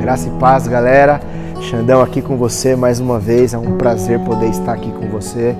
Graça e paz, galera. Xandão aqui com você mais uma vez. É um prazer poder estar aqui com você.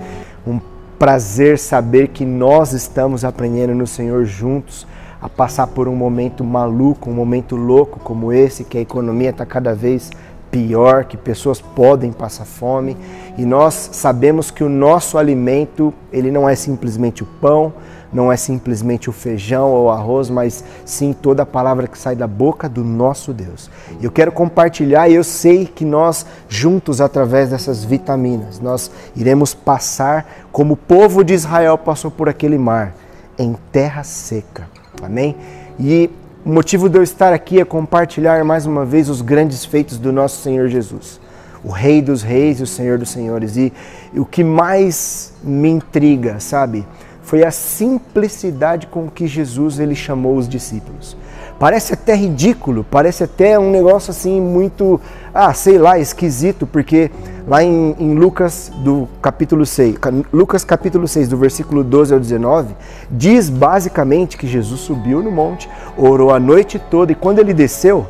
Um prazer saber que nós estamos aprendendo no Senhor juntos a passar por um momento maluco, um momento louco como esse, que a economia está cada vez pior, que pessoas podem passar fome, e nós sabemos que o nosso alimento, ele não é simplesmente o pão, não é simplesmente o feijão ou o arroz, mas sim toda a palavra que sai da boca do nosso Deus. Eu quero compartilhar e eu sei que nós juntos através dessas vitaminas, nós iremos passar como o povo de Israel passou por aquele mar, em terra seca. Amém? E o motivo de eu estar aqui é compartilhar mais uma vez os grandes feitos do nosso Senhor Jesus, o Rei dos Reis e o Senhor dos Senhores. E o que mais me intriga, sabe, foi a simplicidade com que Jesus ele chamou os discípulos. Parece até ridículo, parece até um negócio assim muito, ah, sei lá, esquisito, porque lá em, em, Lucas do capítulo 6, Lucas capítulo 6, do versículo 12 ao 19, diz basicamente que Jesus subiu no monte, orou a noite toda e quando ele desceu,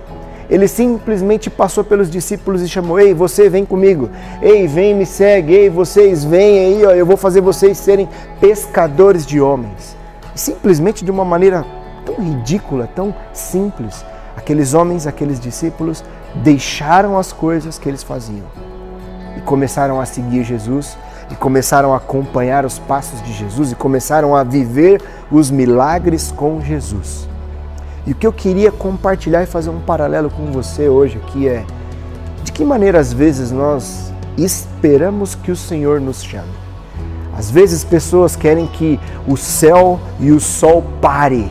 ele simplesmente passou pelos discípulos e chamou: Ei, você vem comigo. Ei, vem, me segue. Ei, vocês vêm aí, ó, eu vou fazer vocês serem pescadores de homens. Simplesmente de uma maneira tão ridícula, tão simples. Aqueles homens, aqueles discípulos deixaram as coisas que eles faziam e começaram a seguir Jesus e começaram a acompanhar os passos de Jesus e começaram a viver os milagres com Jesus. E o que eu queria compartilhar e fazer um paralelo com você hoje aqui é de que maneira às vezes nós esperamos que o Senhor nos chame. Às vezes pessoas querem que o céu e o sol pare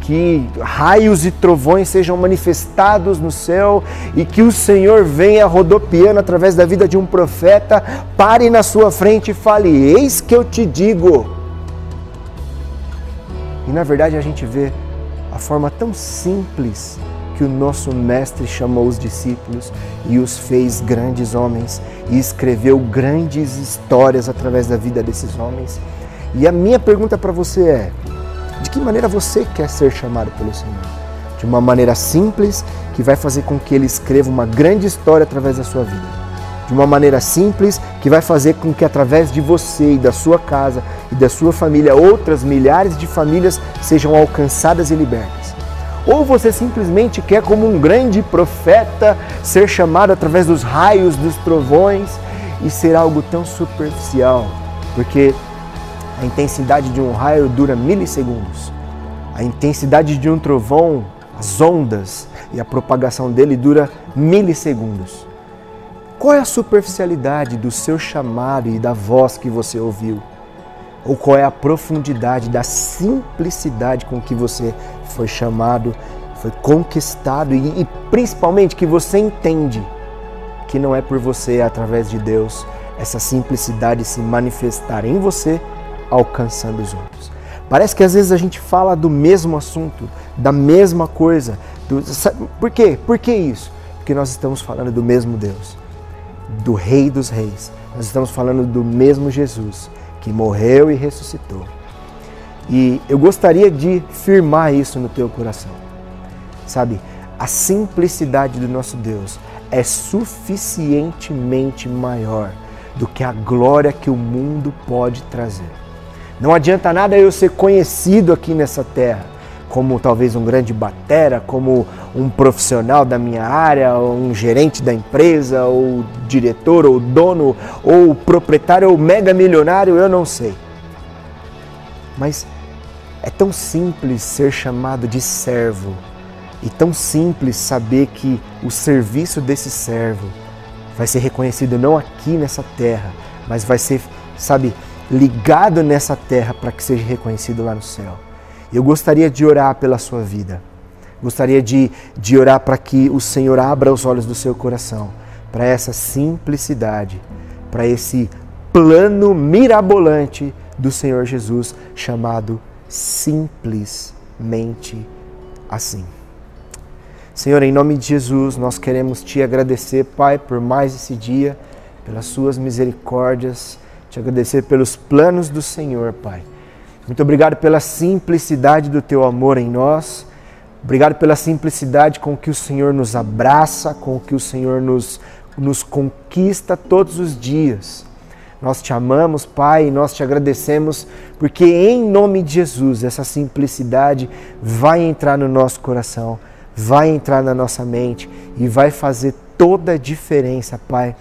que raios e trovões sejam manifestados no céu e que o Senhor venha rodopiando através da vida de um profeta, pare na sua frente e fale: Eis que eu te digo. E na verdade a gente vê a forma tão simples que o nosso Mestre chamou os discípulos e os fez grandes homens e escreveu grandes histórias através da vida desses homens. E a minha pergunta para você é: de que maneira você quer ser chamado pelo Senhor? De uma maneira simples, que vai fazer com que Ele escreva uma grande história através da sua vida. De uma maneira simples, que vai fazer com que através de você e da sua casa e da sua família, outras milhares de famílias sejam alcançadas e libertas. Ou você simplesmente quer, como um grande profeta, ser chamado através dos raios, dos trovões e ser algo tão superficial, porque a intensidade de um raio dura milissegundos. A intensidade de um trovão, as ondas e a propagação dele dura milissegundos. Qual é a superficialidade do seu chamado e da voz que você ouviu? Ou qual é a profundidade da simplicidade com que você foi chamado, foi conquistado e, e principalmente que você entende que não é por você, é através de Deus, essa simplicidade se manifestar em você alcançando os outros. Parece que às vezes a gente fala do mesmo assunto, da mesma coisa. Do, por quê? Por que isso? Porque nós estamos falando do mesmo Deus, do Rei dos Reis. Nós estamos falando do mesmo Jesus que morreu e ressuscitou. E eu gostaria de firmar isso no teu coração. Sabe, a simplicidade do nosso Deus é suficientemente maior do que a glória que o mundo pode trazer. Não adianta nada eu ser conhecido aqui nessa terra, como talvez um grande batera, como um profissional da minha área, ou um gerente da empresa, ou diretor, ou dono, ou proprietário, ou mega milionário, eu não sei. Mas é tão simples ser chamado de servo e tão simples saber que o serviço desse servo vai ser reconhecido não aqui nessa terra, mas vai ser, sabe, ligado nessa terra para que seja reconhecido lá no céu. Eu gostaria de orar pela sua vida. Gostaria de, de orar para que o Senhor abra os olhos do seu coração para essa simplicidade, para esse plano mirabolante do Senhor Jesus chamado simplesmente assim. Senhor, em nome de Jesus, nós queremos te agradecer, Pai, por mais esse dia, pelas suas misericórdias te agradecer pelos planos do Senhor, Pai. Muito obrigado pela simplicidade do teu amor em nós. Obrigado pela simplicidade com que o Senhor nos abraça, com que o Senhor nos, nos conquista todos os dias. Nós te amamos, Pai, e nós te agradecemos, porque em nome de Jesus essa simplicidade vai entrar no nosso coração, vai entrar na nossa mente e vai fazer toda a diferença, Pai,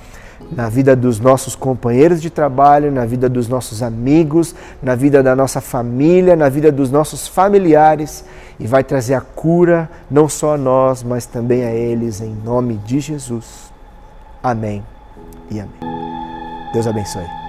na vida dos nossos companheiros de trabalho, na vida dos nossos amigos, na vida da nossa família, na vida dos nossos familiares e vai trazer a cura não só a nós, mas também a eles, em nome de Jesus. Amém e amém. Deus abençoe.